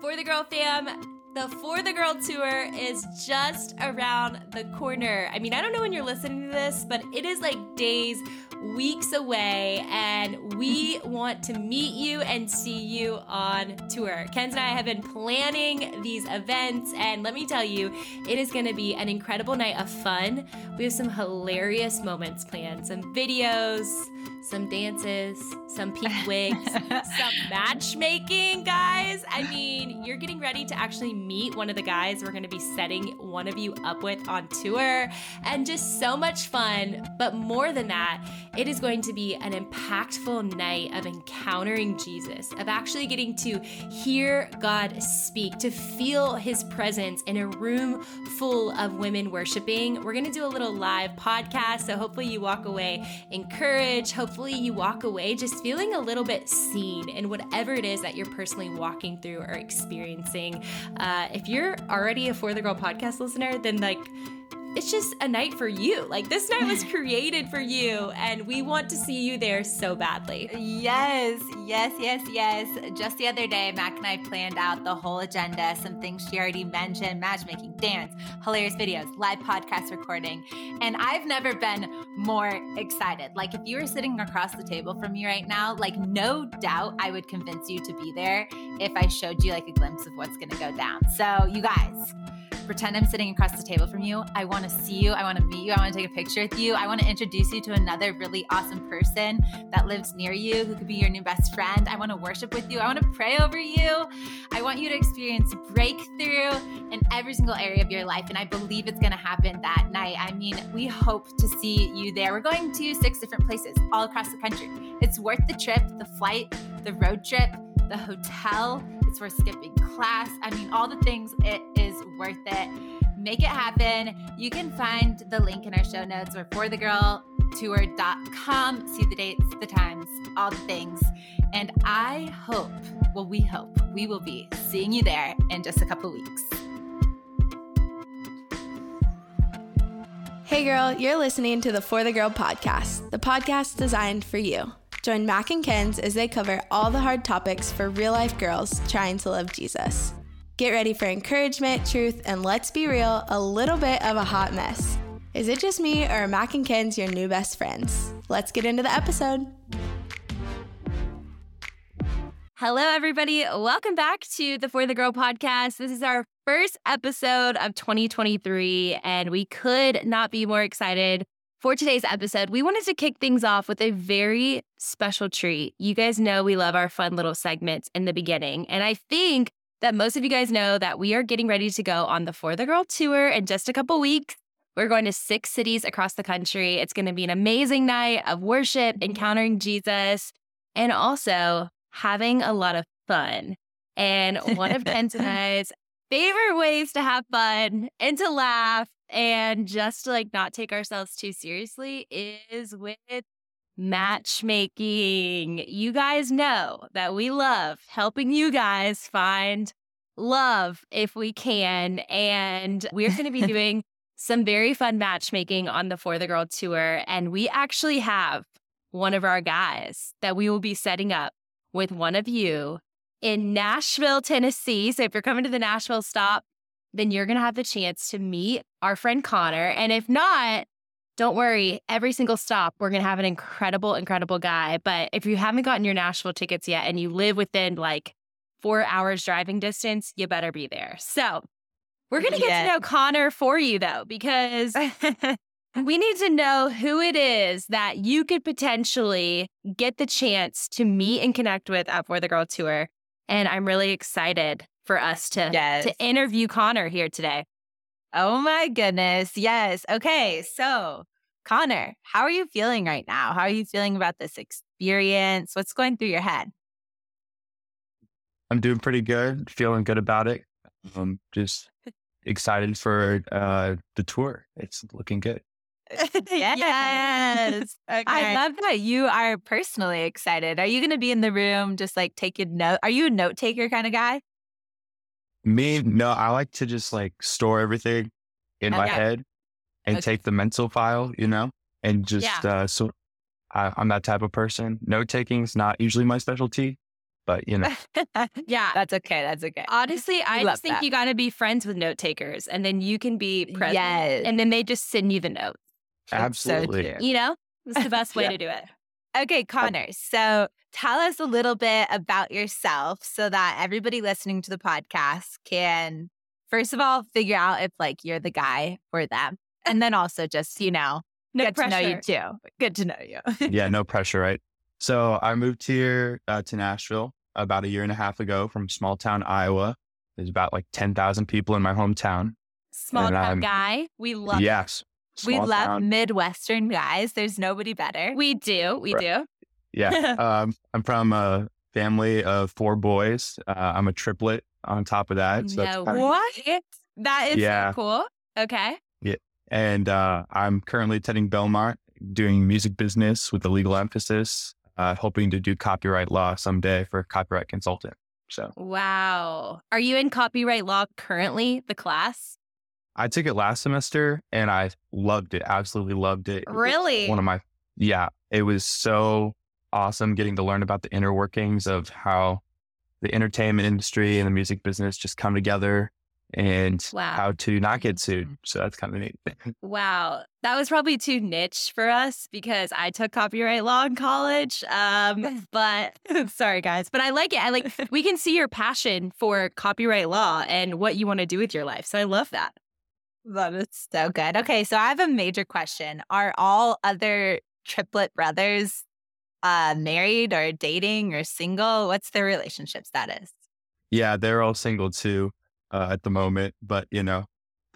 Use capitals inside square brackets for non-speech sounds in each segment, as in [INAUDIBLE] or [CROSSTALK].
For the Girl fam, the For the Girl tour is just around the corner. I mean, I don't know when you're listening to this, but it is like days, weeks away, and we want to meet you and see you on tour. Kenz and I have been planning these events, and let me tell you, it is going to be an incredible night of fun. We have some hilarious moments planned, some videos some dances, some pink [LAUGHS] wigs, some matchmaking, guys. I mean, you're getting ready to actually meet one of the guys we're going to be setting one of you up with on tour, and just so much fun. But more than that, it is going to be an impactful night of encountering Jesus, of actually getting to hear God speak, to feel his presence in a room full of women worshiping. We're going to do a little live podcast, so hopefully you walk away encouraged. Hopefully you walk away just feeling a little bit seen in whatever it is that you're personally walking through or experiencing. Uh, if you're already a For the Girl podcast listener, then like, it's just a night for you. Like this night was created for you, and we want to see you there so badly. Yes, yes, yes, yes. Just the other day, Mac and I planned out the whole agenda, some things she already mentioned matchmaking, dance, hilarious videos, live podcast recording. And I've never been more excited. Like, if you were sitting across the table from me right now, like, no doubt I would convince you to be there if I showed you like a glimpse of what's gonna go down. So, you guys, pretend I'm sitting across the table from you. I want to see you. I want to meet you. I want to take a picture with you. I want to introduce you to another really awesome person that lives near you who could be your new best friend. I want to worship with you. I want to pray over you. I want you to experience breakthrough in every single area of your life. And I believe it's going to happen that night. I mean, we hope to see you there. We're going to six different places all across the country. It's worth the trip, the flight, the road trip, the hotel. It's worth skipping class. I mean, all the things. It is worth it. Make it happen. You can find the link in our show notes or forthegirltour.com. See the dates, the times, all the things. And I hope, well, we hope we will be seeing you there in just a couple weeks. Hey, girl, you're listening to the For the Girl podcast, the podcast designed for you. Join Mac and Kenz as they cover all the hard topics for real life girls trying to love Jesus. Get ready for encouragement, truth, and let's be real, a little bit of a hot mess. Is it just me or are Mac and Kenz your new best friends? Let's get into the episode. Hello, everybody. Welcome back to the For the Girl podcast. This is our first episode of 2023, and we could not be more excited for today's episode, we wanted to kick things off with a very special treat. You guys know we love our fun little segments in the beginning. And I think that most of you guys know that we are getting ready to go on the For the Girl tour in just a couple weeks. We're going to six cities across the country. It's going to be an amazing night of worship, mm-hmm. encountering Jesus, and also having a lot of fun. And one of and [LAUGHS] I's favorite ways to have fun and to laugh and just to like not take ourselves too seriously is with matchmaking. You guys know that we love helping you guys find love if we can. And we're going to be [LAUGHS] doing some very fun matchmaking on the For the Girl tour. And we actually have one of our guys that we will be setting up with one of you in Nashville, Tennessee. So if you're coming to the Nashville stop, then you're going to have the chance to meet our friend Connor. And if not, don't worry. Every single stop, we're going to have an incredible, incredible guy. But if you haven't gotten your Nashville tickets yet and you live within like four hours driving distance, you better be there. So we're going to get yeah. to know Connor for you, though, because [LAUGHS] we need to know who it is that you could potentially get the chance to meet and connect with at For the Girl Tour. And I'm really excited for us to, yes. to interview Connor here today. Oh my goodness. Yes. Okay. So, Connor, how are you feeling right now? How are you feeling about this experience? What's going through your head? I'm doing pretty good, feeling good about it. I'm just [LAUGHS] excited for uh, the tour. It's looking good. [LAUGHS] yes. [LAUGHS] Okay. I love that you are personally excited. Are you going to be in the room just like taking note? Are you a note taker kind of guy? Me, no, I like to just like store everything in okay. my head and okay. take the mental file, you know, and just, yeah. uh, so I, I'm that type of person. Note taking is not usually my specialty, but you know, [LAUGHS] yeah. That's okay. That's okay. Honestly, I just think that. you got to be friends with note takers and then you can be present. Yes. And then they just send you the notes. It's so absolutely. You know, it's the best way [LAUGHS] Yeah. to do it. Okay, Connor. So tell us a little bit about yourself so that everybody listening to the podcast can, first of all, figure out if like you're the guy for them. And then also just, you know, No get pressure. to know you too. Good to know you. yeah, [LAUGHS] no pressure, right? So I moved here uh, to Nashville about a year and a half ago from small town Iowa. There's about like 10,000 people in my hometown. Small And town I'm- guy. We love yes. we small love town. Midwestern guys. There's nobody better. We do. We Right. do. Yeah. [LAUGHS] um, I'm from a family of four boys. Uh, I'm a triplet on top of that. So that's no. kinda- What? That is so Yeah. cool. Okay. And uh, I'm currently attending Belmont, doing music business with a legal emphasis, uh, hoping to do copyright law someday for a copyright consultant. So Wow. Are you in copyright law currently, the class? I took it last semester and I loved it. Absolutely loved it. It Really? One of my, yeah, it was so awesome getting to learn about the inner workings of how the entertainment industry and the music business just come together and Wow. how to not get sued. So that's kind of neat. [LAUGHS] Wow. That was probably too niche for us because I took copyright law in college. Um, [LAUGHS] but [LAUGHS] sorry guys, but I like it. I like we can see your passion for copyright law and what you want to do with your life. So I love that. That is so good. Okay, so I have a major question. Are all other triplet brothers uh married or dating or single? What's their relationship status? Yeah, they're all single too uh, at the moment, but you know,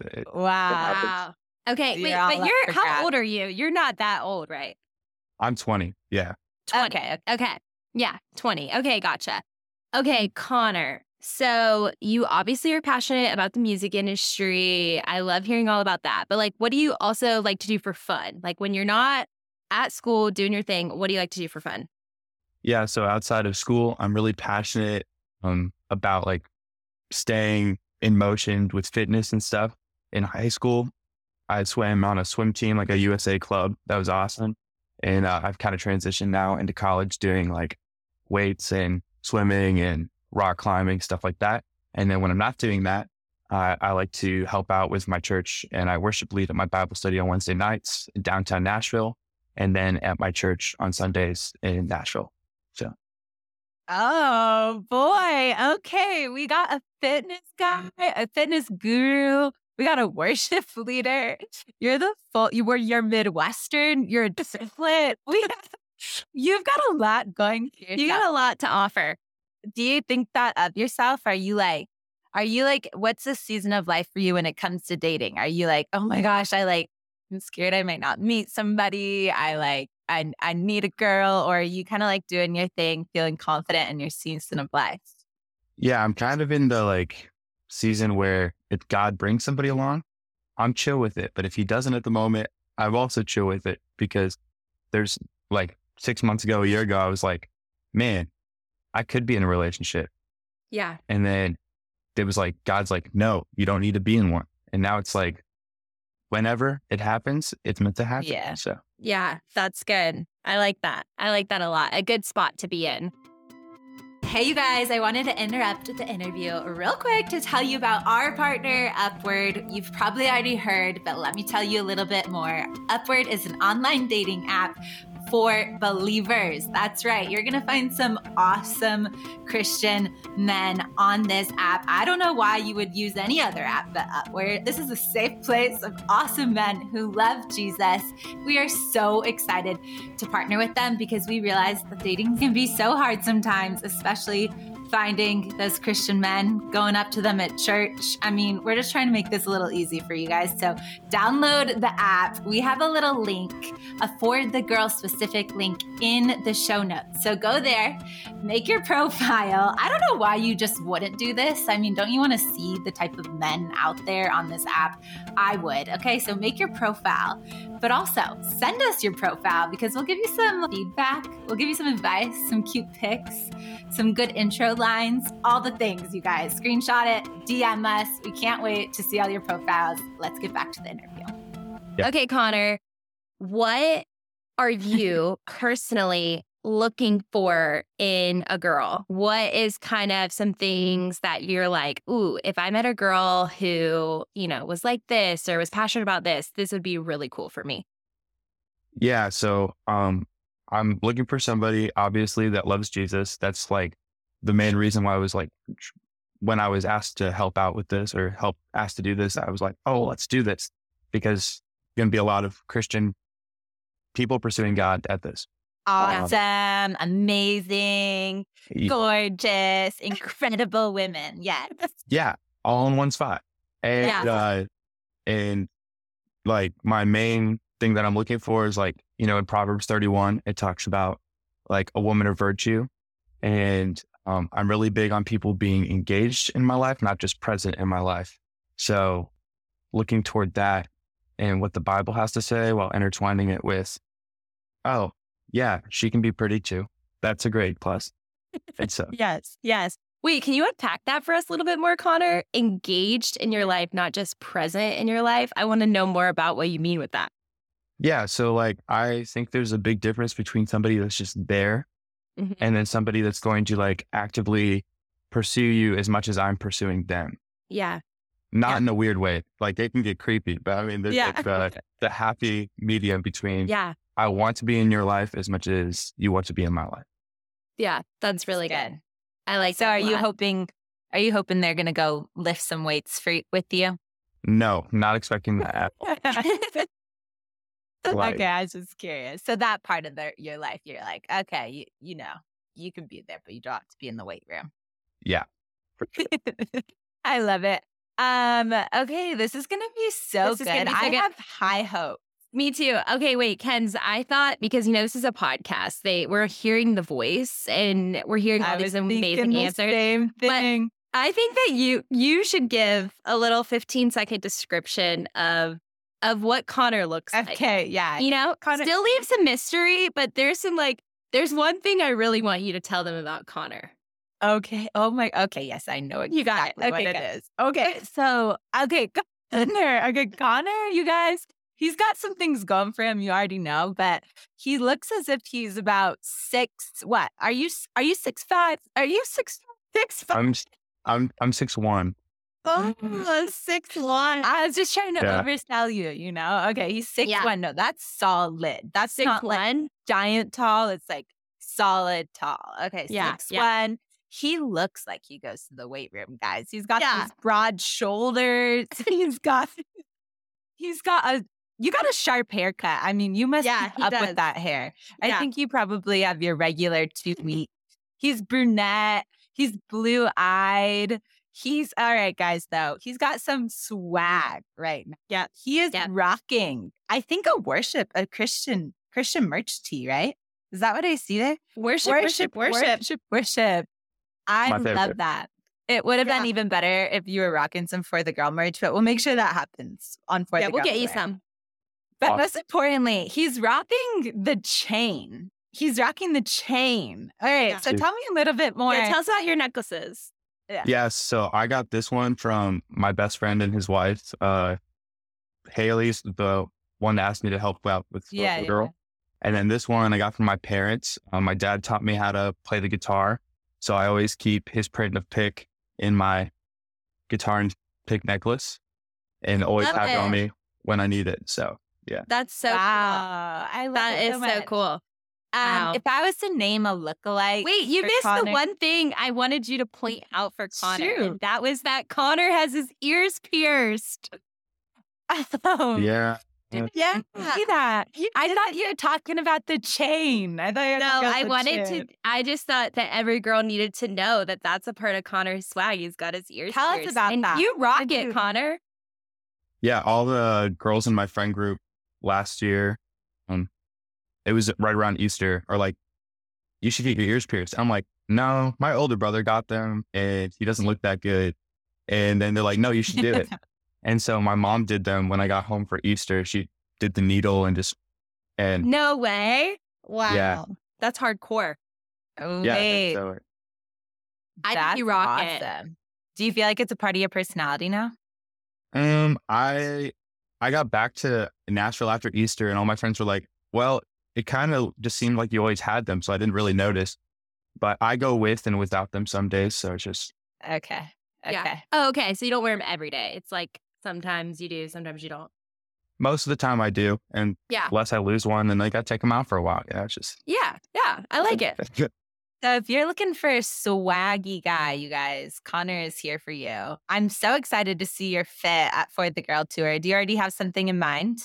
it- Wow. Wow. Okay, wait, You're all but you're how grabs. old are you? You're not that old, right? I'm 20. Yeah. 20. Okay. Okay. Yeah, 20. Okay, gotcha. Okay, Connor. So you obviously are passionate about the music industry. I love hearing all about that. But like what do you also like to do for fun? Like when you're not at school doing your thing, what do you like to do for fun? Yeah. So outside of school, I'm really passionate um, about like staying in motion with fitness and stuff. In high school, I swam on a swim team, like a USA club. That was awesome. And uh, I've kind of transitioned now into college doing like weights and swimming and rock climbing, stuff like that. And then when I'm not doing that, I I like to help out with my church and I worship lead at my Bible study on Wednesday nights in downtown Nashville and then at my church on Sundays in Nashville. Oh boy. Okay. We got a fitness guy, mm. a fitness guru. We got a worship [LAUGHS] leader. You're the full you were you're Midwestern. You're a triplet. [LAUGHS] We you've got a lot going for [LAUGHS] You got a lot to offer. do you think that of yourself? Are you like, are you like, what's the season of life for you when it comes to dating? Are you like, oh my gosh, I like, I'm scared I might not meet somebody. I like, I, I need a girl. Or are you kind of like doing your thing, feeling confident in your season of life? yeah, I'm kind of in the like season where if God brings somebody along, I'm chill with it. But if he doesn't at the moment, I'm also chill with it because there's like six months ago, a year ago, I was like, man, I could be in a relationship. Yeah. And then it was like, God's like, no, you don't need to be in one. And now it's like, whenever it happens, it's meant to happen. Yeah. So Yeah, that's good. I like that. I like that a lot. A good spot to be in. Hey, you guys, I wanted to interrupt the interview real quick to tell you about our partner, Upward. You've probably already heard, but let me tell you a little bit more. Upward is an online dating app for believers. That's right. You're going to find some awesome Christian men on this app. I don't know why you would use any other app but Upward. This is a safe place of awesome men who love Jesus. We are so excited to partner with them because we realize that dating can be so hard sometimes, especially finding those Christian men, going up to them at church. I mean, we're just trying to make this a little easy for you guys. So download the app. We have a little link, a for the girl specific link in the show notes. So go there, make your profile. I don't know why you just wouldn't do this. I mean, don't you want to see the type of men out there on this app? I would. Okay, so make your profile, but also send us your profile because we'll give you some feedback. We'll give you some advice, some cute pics, some good intro lines, all the things, you guys. Screenshot it, DM us. We can't wait to see all your profiles. Let's get back to the interview. Yeah. Okay, Connor, what are you [LAUGHS] personally looking for in a girl? What is kind of some things that you're like, ooh, if I met a girl who, you know, was like this or was passionate about this, this would be really cool for me? Yeah. So um, I'm looking for somebody, obviously, that loves Jesus. That's like the main reason why I was like, when I was asked to help out with this or help asked to do this, I was like, oh, let's do this because going to be a lot of Christian people pursuing God at this. Awesome, amazing, Y- gorgeous, incredible women. Yes. Yeah, all in one spot. And Yeah. uh, and like my main thing that I'm looking for is like, you know, in Proverbs 31, it talks about like a woman of virtue. And um, I'm really big on people being engaged in my life, not just present in my life. So looking toward that and what the Bible has to say while intertwining it with, oh, yeah, she can be pretty too. That's a great plus. And so, [LAUGHS] Yes, yes. Wait, can you unpack that for us a little bit more, Connor? Engaged in your life, not just present in your life. I want to know more about what you mean with that. Yeah. So like I think there's a big difference between somebody that's just there Mhm. and then somebody that's going to like actively pursue you as much as I'm pursuing them. Yeah. Not Yeah. in a weird way. Like they can get creepy, but I mean there's Yeah. like the, [LAUGHS] the happy medium between Yeah. I want to be in your life as much as you want to be in my life. Yeah. That's really good. I like So, are you hoping? Are you hoping they're gonna go lift some weights for with you? No, not expecting that. [LAUGHS] [LAUGHS] Like- okay, I was just curious. So that part of their, your life, you're like, okay, you you know, you can be there, but you don't have to be in the weight room. Yeah. sure. [LAUGHS] I love it. Um, okay, this is gonna be so This good. be so I good. have high hope. Me too. Okay, wait, Kenz. I thought because you know this is a podcast, they we're hearing the voice and we're hearing all I these was amazing the answers. Same But- I think that you you should give a little 15 second description of of what Connor looks like. okay, yeah. You know, Connor- still leaves a mystery, but there's some like there's one thing I really want you to tell them about Connor. Okay. Oh my. Okay. Yes, I know exactly You got it. Okay, it good. is. Okay. [LAUGHS] So okay, Connor. Okay, Connor. You guys. He's got some things going for him. You already know, but he looks as if he's about six. What are you? Are you six five? Are you six six five? I'm I'm I'm six one. Oh, [LAUGHS] six one. I was just trying to Yeah. oversell you. You know. Okay, he's six Yeah. one. No, that's solid. That's Six not like one. giant tall. It's like solid tall. Okay, Yeah, six one. He looks like he goes to the weight room, guys. He's got these broad shoulders. [LAUGHS] He's got he's got a you got a sharp haircut. I mean, you must Yeah, up does. with that hair. I think you probably have your regular two week. He's brunette. He's blue eyed. He's all right, guys. Though he's got some swag right now. Yeah. he is Yeah. rocking. I think a worship, a Christian Christian merch tee, right? Is that what I see there? Worship, worship, worship. worship, worship. I love that. It would have been even better if you were rocking some for the girl merch, but we'll make sure that happens on for Yeah, the we'll Girl get you Wear. some. But Awesome. most importantly, he's rocking the chain. He's rocking the chain. All right. Yeah. So tell me a little bit more. Yeah, tell us about your necklaces. Yes. So I got this one from my best friend and his wife. Uh, Haley's the one that asked me to help out with the Yeah, little yeah, girl. And then this one I got from my parents. Um, my dad taught me how to play the guitar. So I always keep his print of pick in my guitar and pick necklace and always Love have it on me when I need it. So yeah. That's so wow. I love That it is so much. cool. Um, Wow. If I was to name a lookalike, Wait, you for missed the one thing I wanted you to point out for Connor. Shoot. And that was that Connor has his ears pierced. Oh, [LAUGHS] yeah. Yeah. see that. I thought you were talking about the chain. I thought you were No, talking about I wanted chain. to. I just thought that every girl needed to know that that's a part of Connor's swag. He's got his ears. Tell us about and that. You rock Dude. it, Connor. Yeah, all the girls in my friend group last year, um, it was right around Easter, are like, you should get your ears pierced. I'm like, no, my older brother got them and he doesn't look that good. And then they're like, no, you should do it. [LAUGHS] and so my mom did them when I got home for Easter. She did the needle and just, and No way. Wow. Yeah. That's hardcore. Oh, yeah. wait. So, I think you rock it. Do you feel like it's a part of your personality now? um, I, I got back to Nashville after Easter and all my friends were like, well, it kind of just seemed like you always had them. So I didn't really notice. But I go with and without them some days. So it's just Okay. Okay. Yeah. Oh, okay. So you don't wear them every day. It's like sometimes you do, sometimes you don't. most of the time I do. And Yeah. unless I lose one, then I got to take them out for a while. Yeah, it's just Yeah. Yeah. I like it. [LAUGHS] So if you're looking for a swaggy guy, you guys, Connor is here for you. I'm so excited to see your fit at For the Girl Tour. Do you already have something in mind?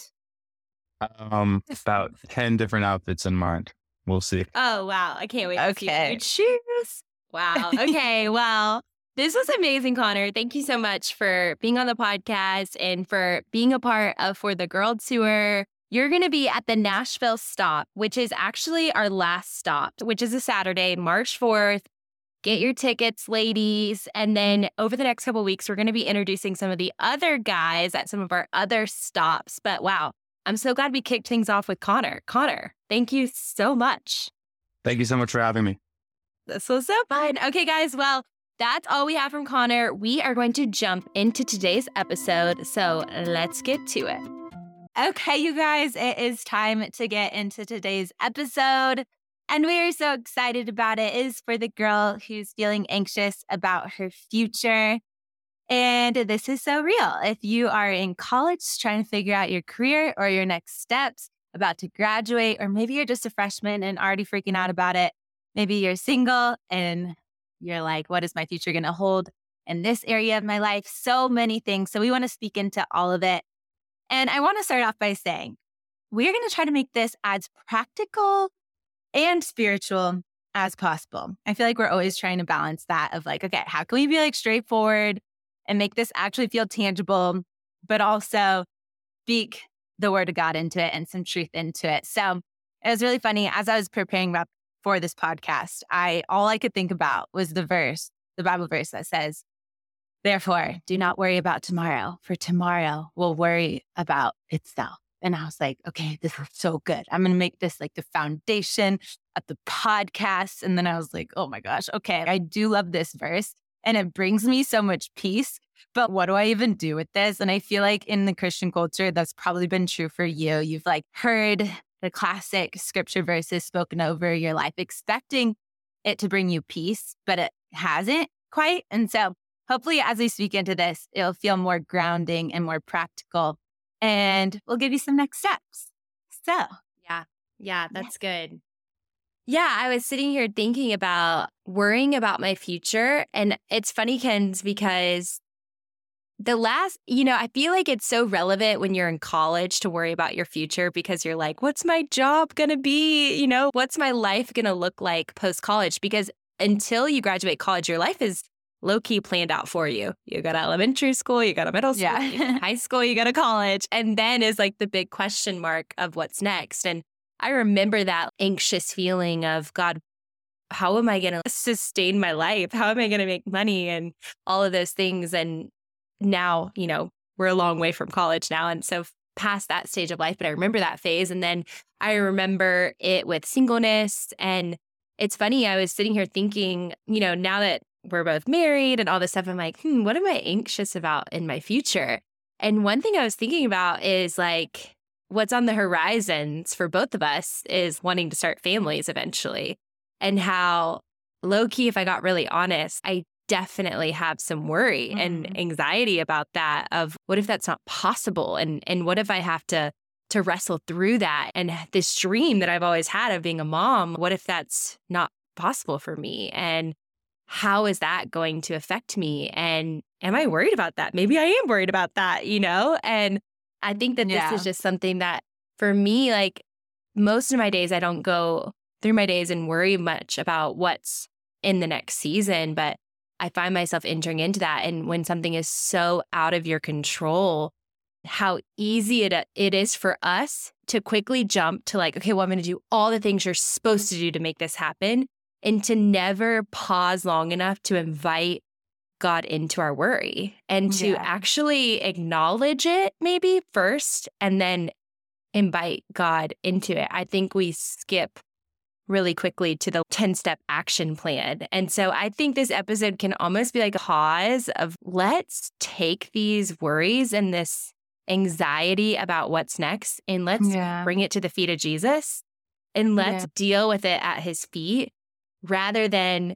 Um, about 10 different outfits in mind. We'll see. Oh, wow. I can't wait to see what Okay. you choose. Wow. [LAUGHS] Okay. well, this was amazing, Connor. Thank you so much for being on the podcast and for being a part of For the Girl Tour. You're going to be at the Nashville stop, which is actually our last stop, which is a Saturday, March 4th. Get your tickets, ladies. And then over the next couple weeks, we're going to be introducing some of the other guys at some of our other stops. But wow, I'm so glad we kicked things off with Connor. Connor, thank you so much. Thank you so much for having me. This was so fun. Okay, guys. Well, that's all we have from Connor. We are going to jump into today's episode. So let's get to it. Okay, you guys, it is time to get into today's episode. And we are so excited about it. It is for the girl who's feeling anxious about her future. And this is so real. If you are in college trying to figure out your career or your next steps, about to graduate, or maybe you're just a freshman and already freaking out about it. Maybe you're single and you're like, what is my future going to hold in this area of my life? So many things. So we want to speak into all of it. And I want to start off by saying we're going to try to make this as practical and spiritual as possible. I feel like we're always trying to balance that of like, okay, how can we be like straightforward and make this actually feel tangible, but also speak the word of God into it and some truth into it. So it was really funny as I was preparing for this podcast. I all I could think about was the verse, the Bible verse that says, Therefore, do not worry about tomorrow, for tomorrow will worry about itself. And I was like, okay, this is so good. I'm going to make this like the foundation of the podcast. And then I was like, oh my gosh, okay, I do love this verse and it brings me so much peace. But what do I even do with this? And I feel like in the Christian culture, that's probably been true for you. You've like heard the classic scripture verses spoken over your life, expecting it to bring you peace, but it hasn't quite. And so hopefully, as we speak into this, it'll feel more grounding and more practical. And we'll give you some next steps. So, Yeah. Yeah. That's good. Yeah. I was sitting here thinking about worrying about my future. And it's funny, Kenz, because the last, you know, I feel like it's so relevant when you're in college to worry about your future because you're like, what's my job going to be? You know, what's my life going to look like post college? Because until you graduate college, your life is low key planned out for you. You got elementary school, you got a middle school, Yeah. high school, you go to college. And then is like the big question mark of what's next. And I remember that anxious feeling of, God, how am I going to sustain my life? How am I going to make money and all of those things? And now, you know, we're a long way from college now. And so past that stage of life, but I remember that phase. And then I remember it with singleness. And it's funny, I was sitting here thinking, you know, now that we're both married and all this stuff, I'm like, hmm, what am I anxious about in my future? And one thing I was thinking about is like, what's on the horizons for both of us is wanting to start families eventually. And how low key, if I got really honest, I definitely have some worry and Mhm. anxiety about that of what if that's not possible? And and what if I have to to wrestle through that? And this dream that I've always had of being a mom what if that's not possible for me? And how is that going to affect me? And am I worried about that? Maybe I am worried about that you know? And I think that Yeah. this is just something that for me like most of my days I don't go through my days and worry much about what's in the next season but I find myself entering into that. And when something is so out of your control, how easy it, it is for us to quickly jump to like, okay, well, I'm going to do all the things you're supposed to do to make this happen and to never pause long enough to invite God into our worry and to Yeah. actually acknowledge it maybe first and then invite God into it. I think we skip really quickly to the 10 step action plan. And so I think this episode can almost be like a pause of let's take these worries and this anxiety about what's next and let's Yeah. bring it to the feet of Jesus and let's Yeah. deal with it at his feet rather than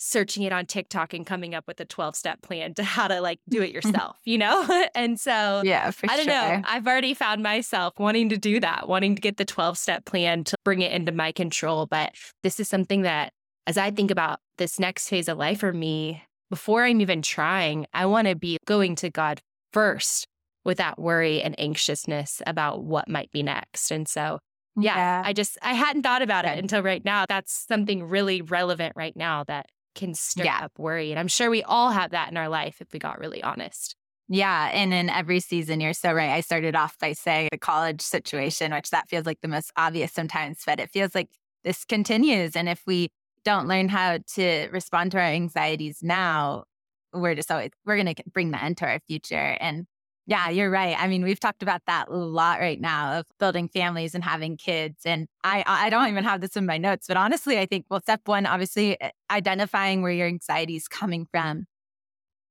searching it on TikTok and coming up with a 12 step plan to how to like do it [LAUGHS] yourself, you know? [LAUGHS] and so Yeah, I don't sure. know. I've already found myself wanting to do that, wanting to get the 12 step plan to bring it into my control. But this is something that, as I think about this next phase of life for me, before I'm even trying, I want to be going to God first without worry and anxiousness about what might be next. And so, yeah, I just, I hadn't thought about it until right now. That's something really relevant right now that can stir Yeah. up worry. And I'm sure we all have that in our life if we got really honest. Yeah. And in every season, you're so right. I started off by saying the college situation, which that feels like the most obvious sometimes, but it feels like this continues. And if we don't learn how to respond to our anxieties now, we're just always, we're going to bring that into our future. And yeah, you're right. I mean, we've talked about that a lot right now of building families and having kids. And I, I don't even have this in my notes, but honestly, I think, well, step one, obviously uh, identifying where your anxiety is coming from.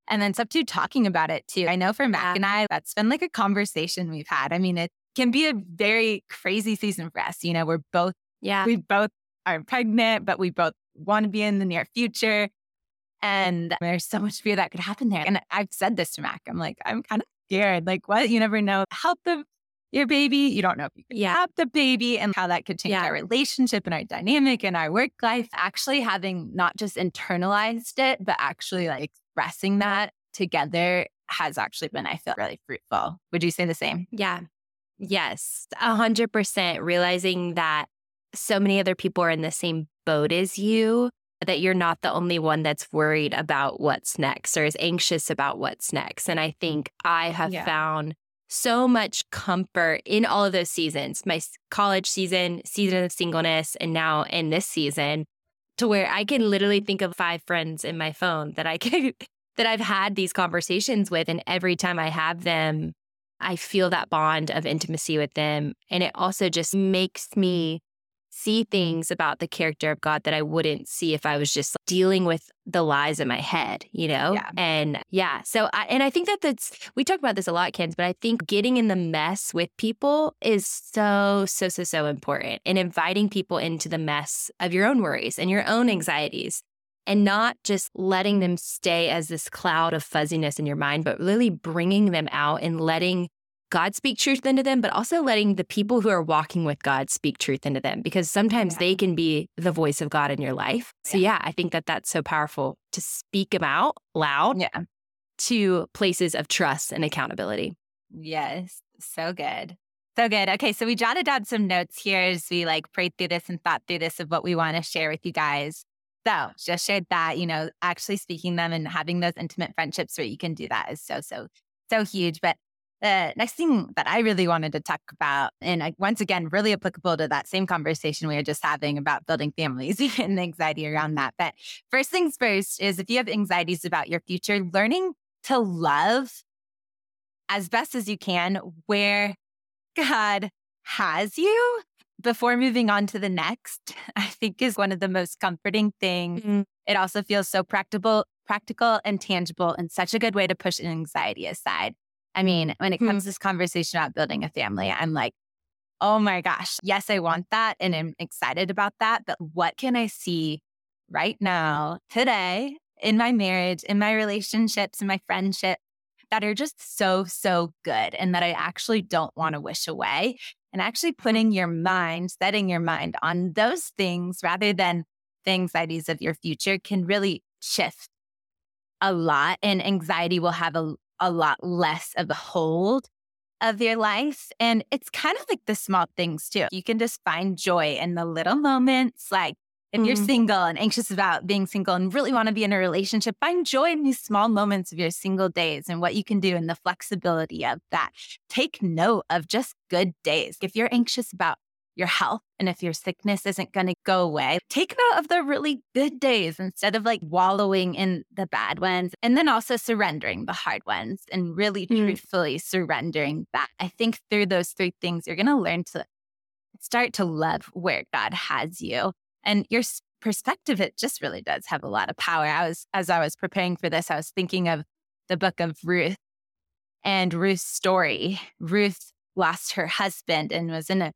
And then step two, talking about it too. I know for Mac Yeah. and I, that's been like a conversation we've had. I mean, it can be a very crazy season for us. You know, we're both, Yeah. we both are pregnant, but we both want to be in the near future. And there's so much fear that could happen there. And I've said this to Mac. I'm like, I'm kind of scared. Like, what? You never know. Help the your baby. You don't know if you can Yeah. have the baby and how that could change Yeah. our relationship and our dynamic and our work life. Actually having not just internalized it, but actually like expressing that together has actually been, I feel, really fruitful. Would you say the same? Yeah. Yes. A hundred percent. Realizing that so many other people are in the same boat as you, that you're not the only one that's worried about what's next or is anxious about what's next. And I think I have Yeah. found so much comfort in all of those seasons my college season, season of singleness, and now in this season to where I can literally think of five friends in my phone that I [LAUGHS] can. That I've had these conversations with, and every time I have them, I feel that bond of intimacy with them. And it also just makes me see things about the character of God that I wouldn't see if I was just dealing with the lies in my head, you know? Yeah. And yeah. So, I, and I think that that's, we talk about this a lot, Kenz, but I think getting in the mess with people is so, so, so, so important and inviting people into the mess of your own worries and your own anxieties and not just letting them stay as this cloud of fuzziness in your mind, but really bringing them out and letting God speak truth into them, but also letting the people who are walking with God speak truth into them because sometimes Yeah. they can be the voice of God in your life. So, yeah, I think that that's so powerful to speak them out loud Yeah. to places of trust and accountability. Yes. So good. So good. Okay. So we jotted down some notes here as we like prayed through this and thought through this of what we want to share with you guys. So just shared that, you know, actually speaking them and having those intimate friendships where you can do that is so, so, so huge. But the next thing that I really wanted to talk about, and I, once again, really applicable to that same conversation we were just having about building families [LAUGHS] and the anxiety around that. But first things first is if you have anxieties about your future, learning to love as best as you can where God has you before moving on to the next, [LAUGHS] I think is one of the most comforting things. Mhm. It also feels so practical, practical and tangible and such a good way to push anxiety aside. I mean, when it comes hmm. to this conversation about building a family, I'm like, oh my gosh, yes, I want that and I'm excited about that. But what can I see right now, today, in my marriage, in my relationships, in my friendship that are just so, so good and that I actually don't want to wish away? And actually putting your mind, setting your mind on those things rather than the anxieties of your future can really shift a lot. And anxiety will have a, a lot less of a hold of your life. And it's kind of like the small things too. You can just find joy in the little moments. Like if you're Mhm. single and anxious about being single and really want to be in a relationship, find joy in these small moments of your single days and what you can do and the flexibility of that. Take note of just good days. If you're anxious about your health and if your sickness isn't going to go away, take note of the really good days instead of like wallowing in the bad ones. And then also surrendering the hard ones and really Mm. truthfully surrendering that. I think through those three things, you're going to learn to start to love where God has you. And your perspective, it just really does have a lot of power. I was, as I was preparing for this, I was thinking of the book of Ruth and Ruth's story. Ruth lost her husband and was in a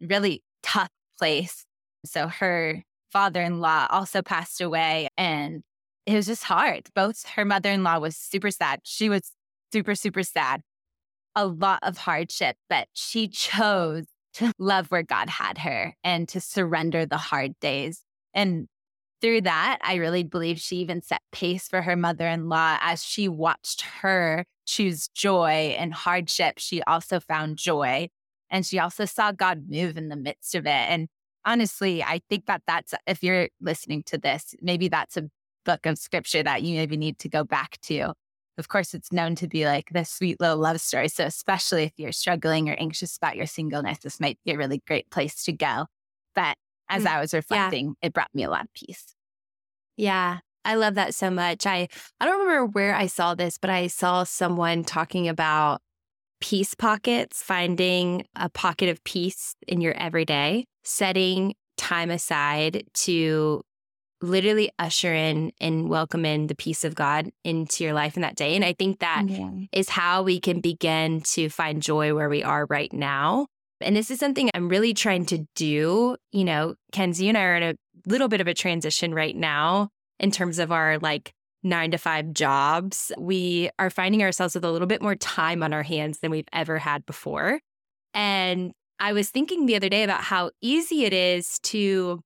really tough place. So her father in law also passed away, and it was just hard. Both her mother in law was super sad. She was super, super sad. A lot of hardship, but she chose to love where God had her and to surrender the hard days. And through that, I really believe she even set pace for her mother in law as she watched her choose joy and hardship. She also found joy and she also saw God move in the midst of it. And honestly, I think that that's, if you're listening to this, maybe that's a book of scripture that you maybe need to go back to. Of course, it's known to be like the sweet little love story. So, especially if you're struggling or anxious about your singleness, this might be a really great place to go. But as mm, I was reflecting, yeah. it brought me a lot of peace. Yeah. I love that so much. I I don't remember where I saw this, but I saw someone talking about peace pockets, finding a pocket of peace in your everyday, setting time aside to literally usher in and welcome in the peace of God into your life in that day. And I think that yeah. is how we can begin to find joy where we are right now. And this is something I'm really trying to do. You know, Kenzie and I are in a little bit of a transition right now in terms of our like nine to five jobs. We are finding ourselves with a little bit more time on our hands than we've ever had before. And I was thinking the other day about how easy it is to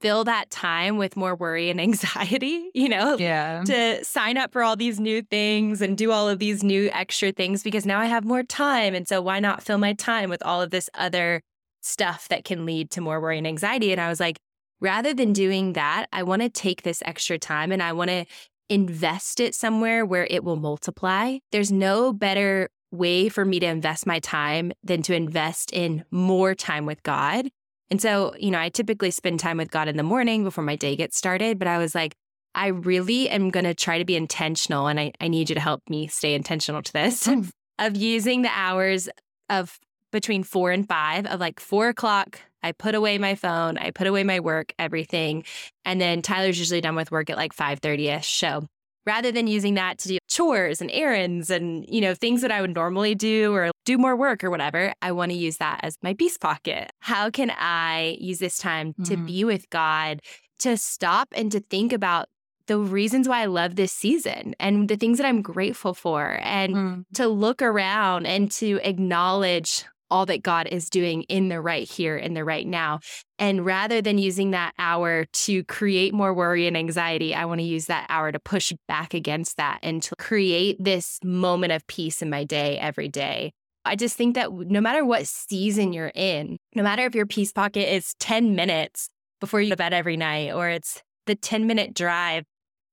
fill that time with more worry and [LAUGHS] anxiety, you know? Yeah. To sign up for all these new things and do all of these new extra things because now I have more time. And so why not fill my time with all of this other stuff that can lead to more worry and anxiety? And I was like, rather than doing that, I want to take this extra time and I want to invest it somewhere where it will multiply. There's no better way for me to invest my time than to invest in more time with God. And so, you know, I typically spend time with God in the morning before my day gets started, but I was like, I really am going to try to be intentional. And I, I need you to help me stay intentional to this mm. of using the hours of between four and five of like four o'clock. I put away my phone, I put away my work, everything. And then Tyler's usually done with work at like 5 30 ish. So rather than using that to do chores and errands and, you know, things that I would normally do or do more work or whatever, I want to use that as my peace pocket. How can I use this time mm-hmm. to be with God, to stop and to think about the reasons why I love this season and the things that I'm grateful for, and mm. to look around and to acknowledge all that God is doing in the right here, in the right now. And rather than using that hour to create more worry and anxiety, I want to use that hour to push back against that and to create this moment of peace in my day every day. I just think that no matter what season you're in, no matter if your peace pocket is 10 minutes before you go to bed every night, or it's the 10 minute drive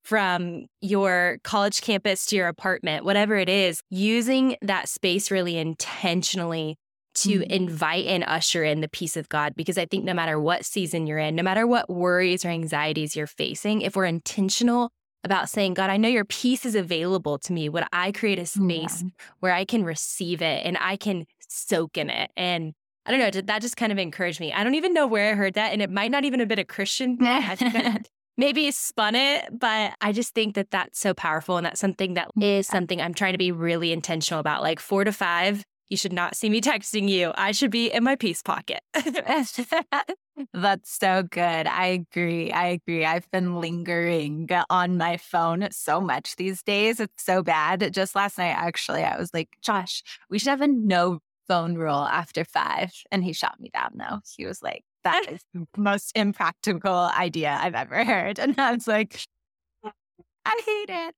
from your college campus to your apartment, whatever it is, using that space really intentionally to mm-hmm. invite and usher in the peace of God. Because I think no matter what season you're in, no matter what worries or anxieties you're facing, if we're intentional about saying, God, I know your peace is available to me, would I create a space yeah. where I can receive it and I can soak in it? And I don't know, that just kind of encouraged me. I don't even know where I heard that. And it might not even have been a Christian. [LAUGHS] maybe spun it, but I just think that that's so powerful. And that's something that is something I'm trying to be really intentional about. Like four to five you should not see me texting you. I should be in my peace pocket. [LAUGHS] [LAUGHS] That's so good. I agree. I agree. I've been lingering on my phone so much these days. It's so bad. Just last night, actually, I was like, Josh, we should have a no phone rule after five. And he shot me down, though. He was like, that [LAUGHS] is the most impractical idea I've ever heard. And I was like, I hate it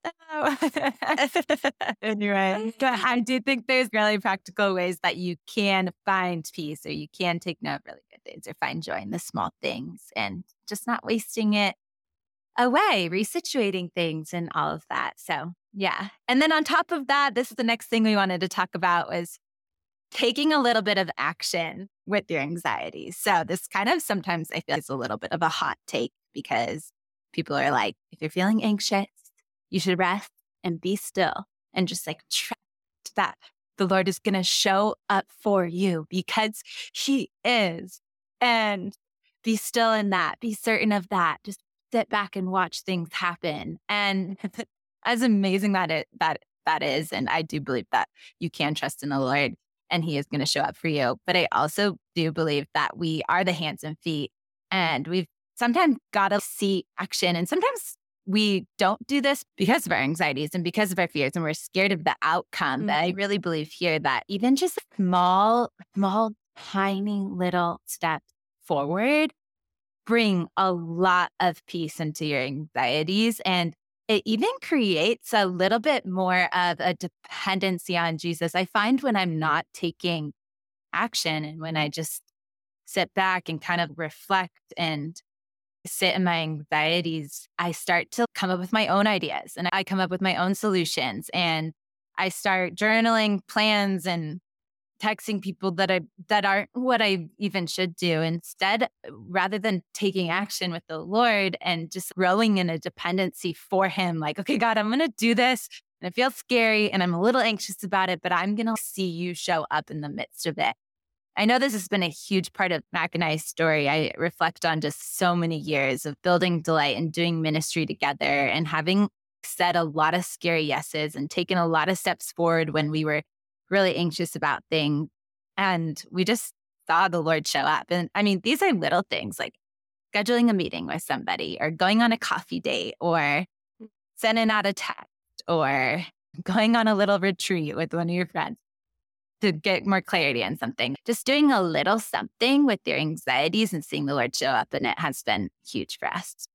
though. [LAUGHS] anyway, but I do think there's really practical ways that you can find peace or you can take note of really good things or find joy in the small things and just not wasting it away, resituating things and all of that. So yeah. And then on top of that, this is the next thing we wanted to talk about was taking a little bit of action with your anxiety. So this kind of sometimes I feel is a little bit of a hot take because people are like, if you're feeling anxious, you should rest and be still and just like trust that the Lord is going to show up for you because He is. And be still in that, be certain of that. Just sit back and watch things happen. And [LAUGHS] as amazing that it that that is, and I do believe that you can trust in the Lord. and he is going to show up for you. But I also do believe that we are the hands and feet and we've sometimes got to see action. And sometimes we don't do this because of our anxieties and because of our fears and we're scared of the outcome. Mm-hmm. I really believe here that even just small, small, tiny little steps forward bring a lot of peace into your anxieties. And it even creates a little bit more of a dependency on Jesus. I find when I'm not taking action and when I just sit back and kind of reflect and sit in my anxieties, I start to come up with my own ideas and I come up with my own solutions and I start journaling plans and texting people that I that aren't what I even should do. Instead, rather than taking action with the Lord and just growing in a dependency for him, like, okay, God, I'm gonna do this. And it feels scary and I'm a little anxious about it, but I'm gonna see you show up in the midst of it. I know this has been a huge part of Mac and I's story. I reflect on just so many years of building delight and doing ministry together and having said a lot of scary yeses and taken a lot of steps forward when we were really anxious about things. And we just saw the Lord show up. And I mean, these are little things like scheduling a meeting with somebody or going on a coffee date or sending out a text or [LAUGHS] going on a little retreat with one of your friends to get more clarity on something. Just doing a little something with your anxieties and seeing the Lord show up in it has been huge for us.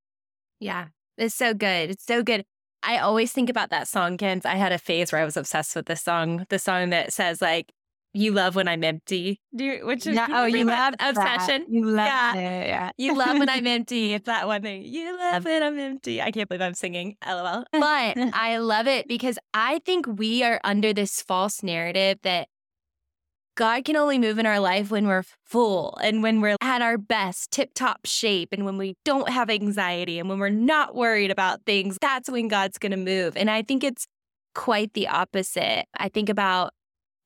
Yeah, it's so good. It's so good. I always think about that song, Kenz. I had a phase where I was obsessed with the song, the song that says like, you love when I'm empty. Do you, which is yeah, oh, you love obsession. That. You love yeah. It, yeah. You love when I'm [LAUGHS] empty. It's that one thing. You love when I'm empty. I can't believe I'm singing. LOL. But I love it because I think we are under this false narrative that God can only move in our life when we're full and when we're at our best, tip top shape, and when we don't have anxiety and when we're not worried about things. That's when God's going to move. And I think it's quite the opposite. I think about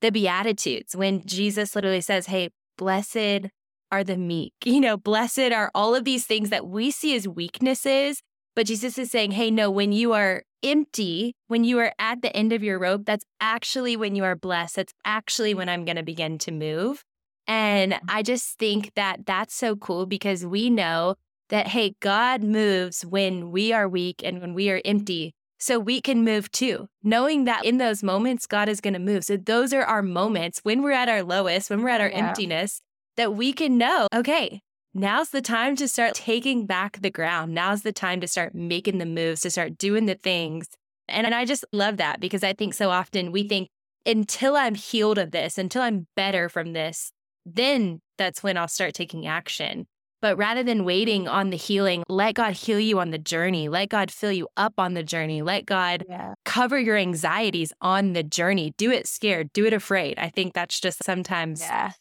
the Beatitudes when Jesus literally says, Hey, blessed are the meek. You know, blessed are all of these things that we see as weaknesses. But Jesus is saying, Hey, no, when you are empty, when you are at the end of your rope, that's actually when you are blessed. That's actually when I'm going to begin to move. And mm-hmm. I just think that that's so cool because we know that, hey, God moves when we are weak and when we are empty. So we can move too, knowing that in those moments, God is going to move. So those are our moments when we're at our lowest, when we're at our yeah. emptiness, that we can know, okay, now's the time to start taking back the ground. Now's the time to start making the moves, to start doing the things. And, and I just love that because I think so often we think until I'm healed of this, until I'm better from this, then that's when I'll start taking action. But rather than waiting on the healing, let God heal you on the journey. Let God fill you up on the journey. Let God yeah. cover your anxieties on the journey. Do it scared, do it afraid. I think that's just sometimes yeah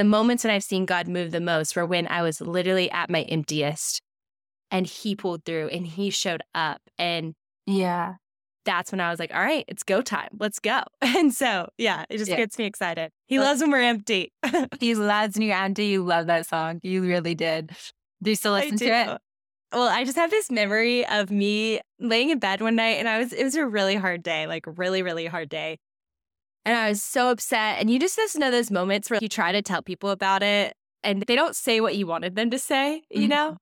the moments when I've seen God move the most were when I was literally at my emptiest and he pulled through and he showed up. And yeah, that's when I was like, all right, it's go time. Let's go. [LAUGHS] And so, yeah, it just yeah. gets me excited. He loves when we're empty. [LAUGHS] he loves when you're empty. You love that song. You really did. Do you still listen to it? Well, I just have this memory of me laying in bed one night and I was, it was a really hard day, like really, really hard day. And I was so upset. And you just just know those moments where you try to tell people about it and they don't say what you wanted them to say, you mm-hmm. know?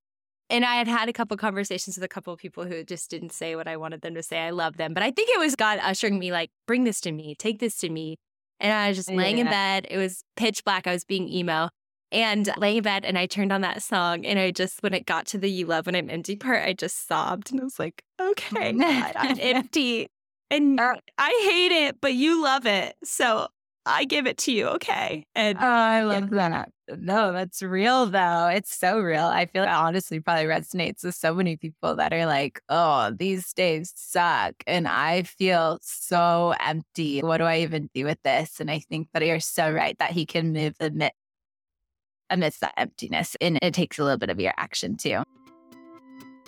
And I had had a couple conversations with a couple of people who just didn't say what I wanted them to say. I love them. But I think it was God ushering me, like, bring this to me, take this to me. And I was just laying yeah. in bed. It was pitch black. I was being emo and laying in bed. And I turned on that song. And I just, when it got to the You Love When I'm Empty part, I just sobbed. And I was like, okay, [LAUGHS] God, I'm empty. And uh, I hate it, but you love it. So I give it to you. Okay. And oh, I love yeah. that. No, that's real though. It's so real. I feel like honestly probably resonates with so many people that are like, oh, these days suck. And I feel so empty. What do I even do with this? And I think that you're so right that he can move amidst, amidst that emptiness. And it takes a little bit of your action too.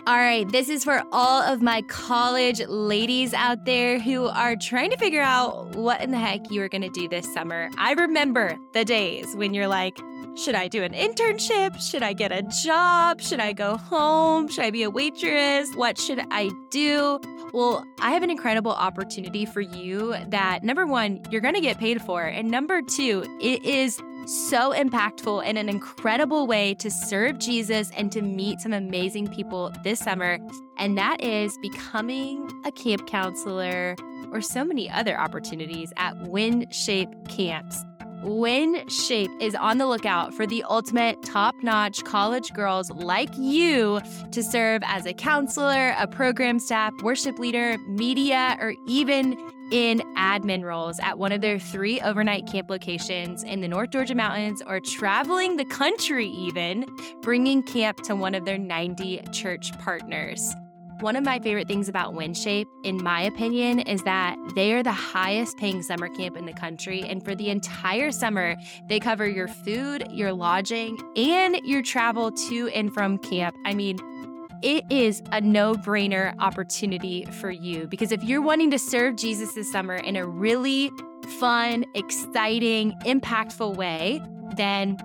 All right, this is for all of my college ladies out there who are trying to figure out what in the heck you are going to do this summer. I remember the days when you're like, Should I do an internship? Should I get a job? Should I go home? Should I be a waitress? What should I do? Well, I have an incredible opportunity for you that number one, you're going to get paid for. And number two, it is so impactful in an incredible way to serve Jesus and to meet some amazing people this summer. And that is becoming a camp counselor or so many other opportunities at WinShape Camps. WinShape is on the lookout for the ultimate top notch college girls like you to serve as a counselor, a program staff, worship leader, media, or even in admin roles at one of their three overnight camp locations in the North Georgia mountains or traveling the country, even bringing camp to one of their 90 church partners. One of my favorite things about WinShape, in my opinion, is that they are the highest paying summer camp in the country. And for the entire summer, they cover your food, your lodging, and your travel to and from camp. I mean, it is a no brainer opportunity for you because if you're wanting to serve Jesus this summer in a really fun, exciting, impactful way, then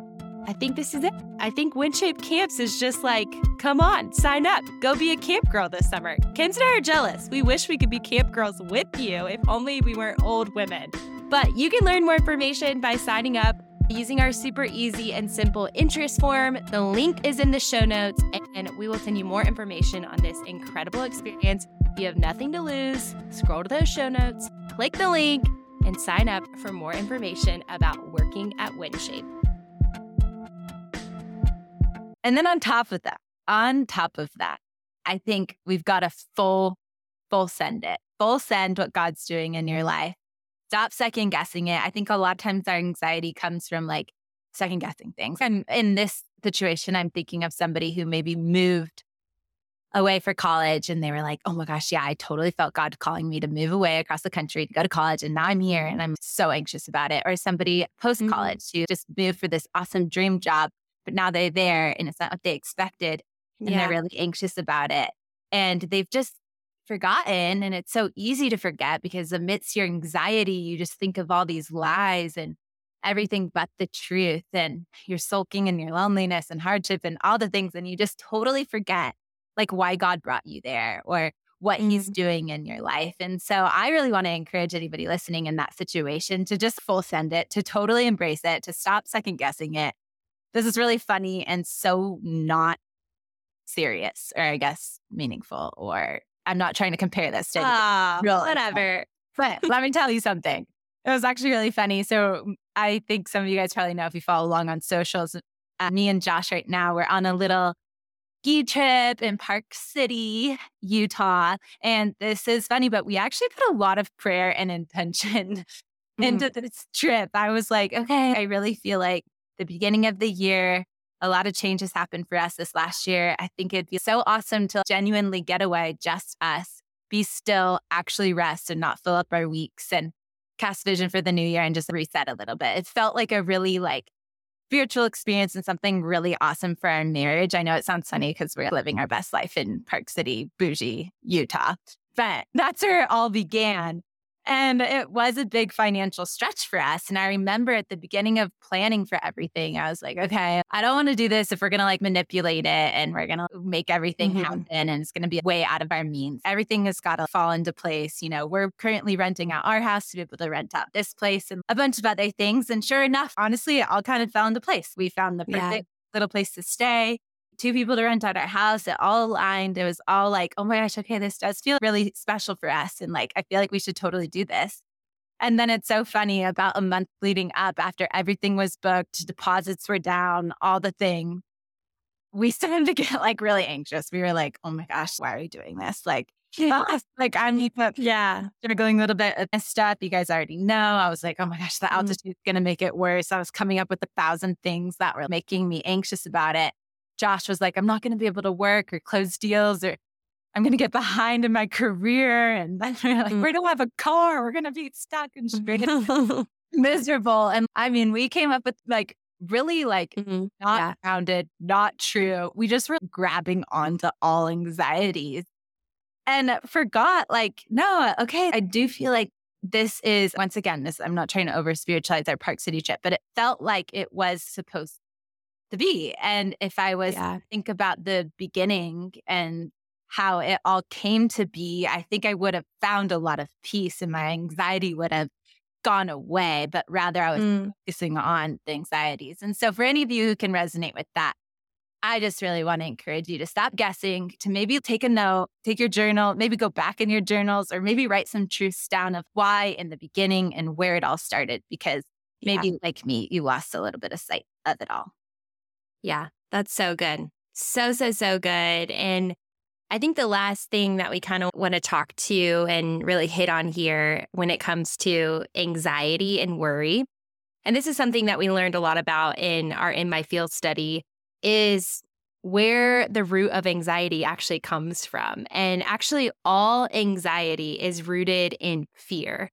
I think this is it. I think WinShape Camps is just like, come on, sign up, go be a camp girl this summer. Kenz and I are jealous. We wish we could be camp girls with you if only we weren't old women. But you can learn more information by signing up using our super easy and simple interest form. The link is in the show notes, and we will send you more information on this incredible experience. You have nothing to lose. Scroll to those show notes, click the link, and sign up for more information about working at WinShape. And then on top of that, on top of that, I think we've got a full, full send it, full send what God's doing in your life. Stop second guessing it. I think a lot of times our anxiety comes from like second guessing things. And in this situation, I'm thinking of somebody who maybe moved away for college and they were like, oh my gosh, yeah, I totally felt God calling me to move away across the country to go to college. And now I'm here and I'm so anxious about it. Or somebody post college mm-hmm. who just moved for this awesome dream job but now they're there and it's not what they expected and yeah. they're really anxious about it. And they've just forgotten. And it's so easy to forget because amidst your anxiety, you just think of all these lies and everything but the truth. And you're sulking in your loneliness and hardship and all the things. And you just totally forget like why God brought you there or what he's mm-hmm. doing in your life. And so I really want to encourage anybody listening in that situation to just full send it, to totally embrace it, to stop second guessing it, this is really funny and so not serious or I guess meaningful or I'm not trying to compare this to uh, real whatever. But let me tell you something. It was actually really funny. So I think some of you guys probably know if you follow along on socials. Uh, me and Josh right now we're on a little ski trip in Park City, Utah. And this is funny, but we actually put a lot of prayer and intention [LAUGHS] mm-hmm. into this trip. I was like, okay, I really feel like the beginning of the year. A lot of changes happened for us this last year. I think it'd be so awesome to genuinely get away, just us, be still, actually rest and not fill up our weeks and cast vision for the new year and just reset a little bit. It felt like a really like spiritual experience and something really awesome for our marriage. I know it sounds funny because we're living our best life in Park City, bougie, Utah, but that's where it all began. And it was a big financial stretch for us. And I remember at the beginning of planning for everything, I was like, okay, I don't want to do this if we're going to like manipulate it and we're going to make everything mm-hmm. happen and it's going to be way out of our means. Everything has got to fall into place. You know, we're currently renting out our house to be able to rent out this place and a bunch of other things. And sure enough, honestly, it all kind of fell into place. We found the perfect yeah. little place to stay two people to rent out our house. It all aligned. It was all like, oh my gosh, okay, this does feel really special for us. And like, I feel like we should totally do this. And then it's so funny about a month leading up after everything was booked, deposits were down, all the thing. We [LAUGHS] started to get like really anxious. We were like, oh my gosh, why are we doing this? Like, [LAUGHS] like I'm yeah, struggling a little bit of stuff. You guys already know. I was like, oh my gosh, the mm-hmm. altitude's mm-hmm. gonna make it worse. I was coming up with a thousand things that were making me anxious about it. Josh was like, I'm not going to be able to work or close deals or I'm going to get behind in my career. And then [LAUGHS] we're like, mm. we don't have a car. We're going to be stuck and [LAUGHS] [LAUGHS] miserable. And I mean, we came up with like really like mm-hmm. not yeah. grounded, not true. We just were grabbing onto all anxieties and forgot like, no, okay, I do feel like this is once again, this I'm not trying to over spiritualize our Park City trip, but it felt like it was supposed to be. And if I was Yeah. think about the beginning and how it all came to be, I think I would have found a lot of peace and my anxiety would have gone away, but rather I was Mm. focusing on the anxieties. And so for any of you who can resonate with that, I just really want to encourage you to stop guessing, to maybe take a note, take your journal, maybe go back in your journals, or maybe write some truths down of why in the beginning and where it all started. Because Yeah. maybe like me, you lost a little bit of sight of it all. Yeah, that's so good. So, so, so good. And I think the last thing that we kind of want to talk to and really hit on here when it comes to anxiety and worry, and this is something that we learned a lot about in our In My Field study, is where the root of anxiety actually comes from. And actually, all anxiety is rooted in fear.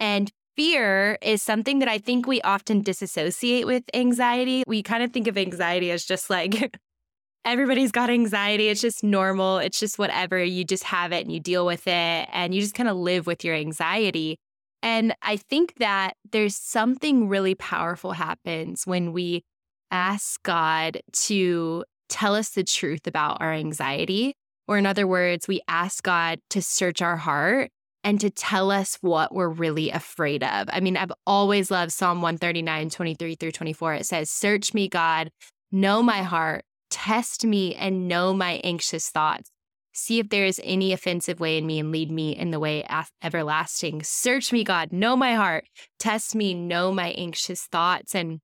And fear is something that I think we often disassociate with anxiety. We kind of think of anxiety as just like [LAUGHS] everybody's got anxiety. It's just normal. It's just whatever. You just have it and you deal with it and you just kind of live with your anxiety. And I think that there's something really powerful happens when we ask God to tell us the truth about our anxiety. Or, in other words, we ask God to search our heart and to tell us what we're really afraid of. I mean, I've always loved Psalm 139, 23 through 24. It says, Search me, God, know my heart, test me, and know my anxious thoughts. See if there is any offensive way in me and lead me in the way af- everlasting. Search me, God, know my heart, test me, know my anxious thoughts. And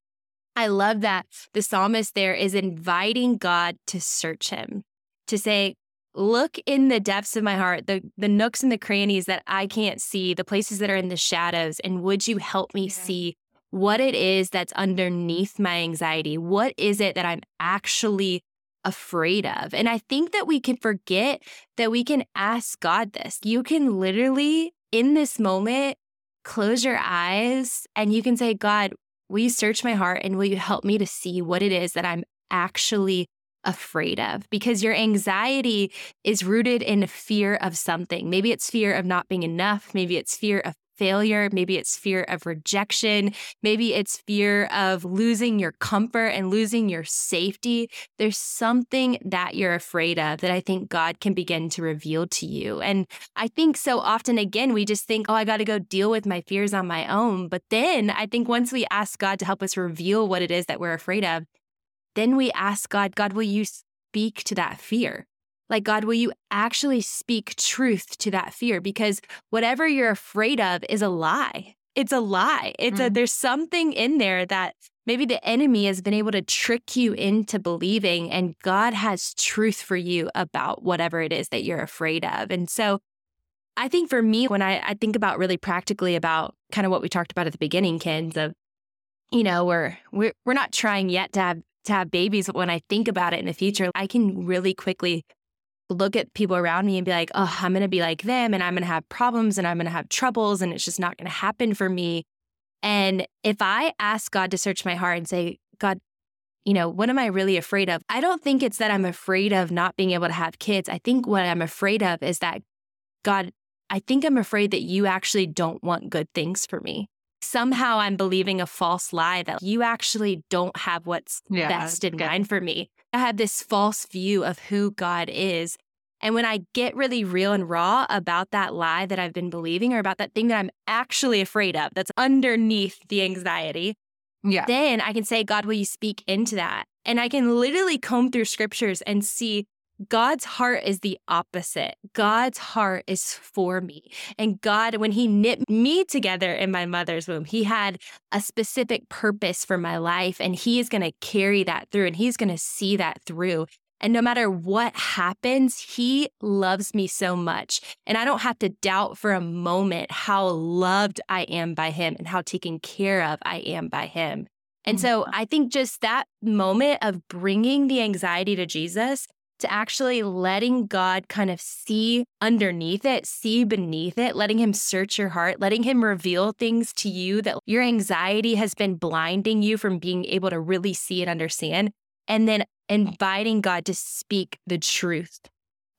I love that the psalmist there is inviting God to search him, to say, Look in the depths of my heart, the, the nooks and the crannies that I can't see, the places that are in the shadows. And would you help me Yeah. see what it is that's underneath my anxiety? What is it that I'm actually afraid of? And I think that we can forget that we can ask God this. You can literally, in this moment, close your eyes and you can say, God, will you search my heart and will you help me to see what it is that I'm actually afraid of? Because your anxiety is rooted in fear of something. Maybe it's fear of not being enough. Maybe it's fear of failure. Maybe it's fear of rejection. Maybe it's fear of losing your comfort and losing your safety. There's something that you're afraid of that I think God can begin to reveal to you. And I think so often, again, we just think, oh, I got to go deal with my fears on my own. But then I think once we ask God to help us reveal what it is that we're afraid of, then we ask God, God, will you speak to that fear? Like, God, will you actually speak truth to that fear? Because whatever you're afraid of is a lie. It's a lie. It's a, Mm. there's something in there that maybe the enemy has been able to trick you into believing, and God has truth for you about whatever it is that you're afraid of. And so, I think for me, when I, I think about really practically about kind of what we talked about at the beginning, Kenz, of you know, we're we're we're not trying yet to have to have babies, when I think about it in the future, I can really quickly look at people around me and be like, oh, I'm gonna be like them and I'm gonna have problems and I'm gonna have troubles and it's just not gonna happen for me. And if I ask God to search my heart and say, God, you know, what am I really afraid of? I don't think it's that I'm afraid of not being able to have kids. I think what I'm afraid of is that, God, I think I'm afraid that you actually don't want good things for me. Somehow I'm believing a false lie that you actually don't have what's Yeah, best in mind for me. I have this false view of who God is. And when I get really real and raw about that lie that I've been believing or about that thing that I'm actually afraid of that's underneath the anxiety, Yeah. then I can say, God, will you speak into that? And I can literally comb through scriptures and see God's heart is the opposite. Mm. God's heart is for me. And God, when He knit me together in my mother's womb, He had a specific purpose for my life. And He is going to carry that through and He's going to see that through. And no matter what happens, He loves me so much. And I don't have to doubt for a moment how loved I am by Him and how taken care of I am by Him. And oh so I think just that moment of bringing the anxiety to Jesus to actually letting God kind of see underneath it, see beneath it, letting Him search your heart, letting Him reveal things to you that your anxiety has been blinding you from being able to really see and understand. And then inviting God to speak the truth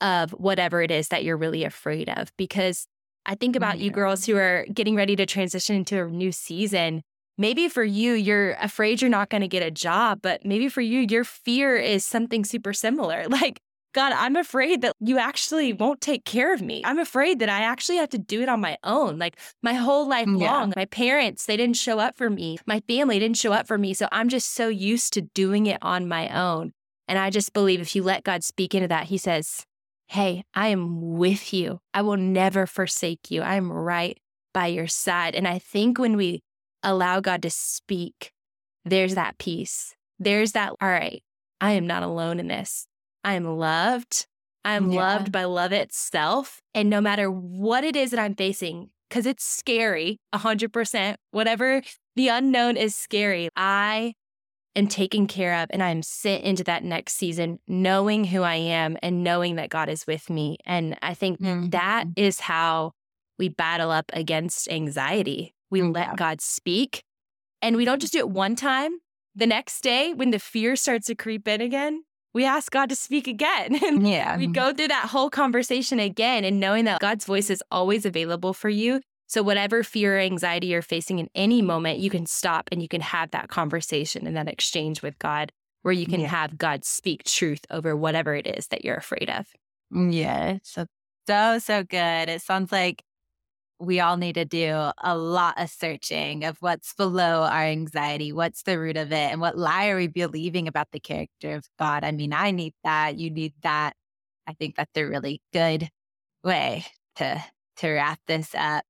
of whatever it is that you're really afraid of. Because I think about you girls who are getting ready to transition into a new season. Maybe for you, you're afraid you're not going to get a job, but maybe for you, your fear is something super similar. [LAUGHS] Like, God, I'm afraid that you actually won't take care of me. I'm afraid that I actually have to do it on my own. Like my whole life mm, Yeah. long, my parents, they didn't show up for me. My family didn't show up for me. So I'm just so used to doing it on my own. And I just believe if you let God speak into that, He says, Hey, I am with you. I will never forsake you. I'm right by your side. And I think when we allow God to speak, there's that peace. There's that, all right, I am not alone in this. I am loved. I'm Yeah. loved by love itself. And no matter what it is that I'm facing, because it's scary, 100%, whatever the unknown is scary, I am taken care of and I'm sent into that next season knowing who I am and knowing that God is with me. And I think Mhm. that is how we battle up against anxiety. We Yeah. let God speak and we don't just do it one time. The next day, when the fear starts to creep in again, we ask God to speak again. [LAUGHS] And Yeah. we go through that whole conversation again and knowing that God's voice is always available for you. So, whatever fear or anxiety you're facing in any moment, you can stop and you can have that conversation and that exchange with God where you can Yeah. have God speak truth over whatever it is that you're afraid of. Mm, yeah, so so so good. It sounds like we all need to do a lot of searching of what's below our anxiety, what's the root of it, and what lie are we believing about the character of God. I mean, I need that. You need that. I think that's a really good way to to wrap this up.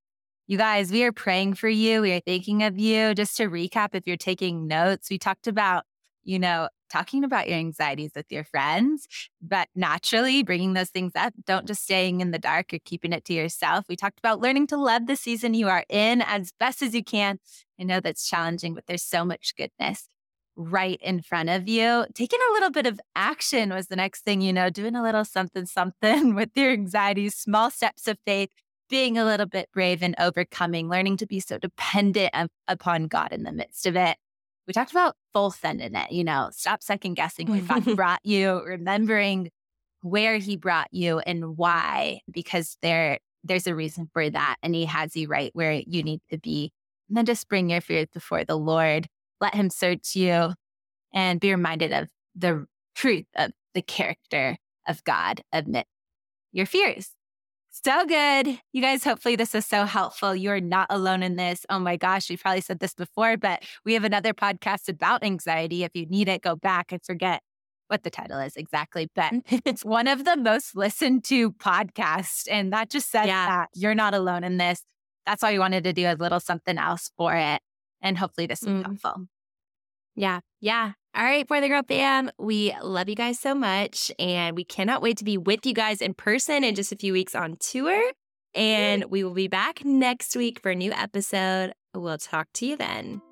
You guys, we are praying for you. We are thinking of you. Just to recap, if you're taking notes, we talked about, you know, talking about your anxieties with your friends, but naturally bringing those things up. Don't just staying in the dark or keeping it to yourself. We talked about learning to love the season you are in as best as you can. I know that's challenging, but there's so much goodness right in front of you. Taking a little bit of action was the next thing, you know, doing a little something, something [LAUGHS] with your anxieties, small steps of faith, being a little bit brave and overcoming, learning to be so dependent of, upon God in the midst of it. We talked about full send in it, you know, stop second guessing where [LAUGHS] God brought you, remembering where he brought you and why, because there there's a reason for that. And he has you right where you need to be. And then just bring your fears before the Lord. Let him search you and be reminded of the truth of the character of God amid your fears. So good. You guys, hopefully, this is so helpful. You are not alone in this. Oh my gosh, we probably said this before, but we have another podcast about anxiety. If you need it, go back. I forget what the title is exactly, but [LAUGHS] it's one of the most listened to podcasts. And that just says Yeah. that you're not alone in this. That's why we wanted to do a little something else for it. And hopefully, this was Mm. helpful. Yeah. Yeah. All right, For the Girl Fam, we love you guys so much. And we cannot wait to be with you guys in person in just a few weeks on tour. And we will be back next week for a new episode. We'll talk to you then.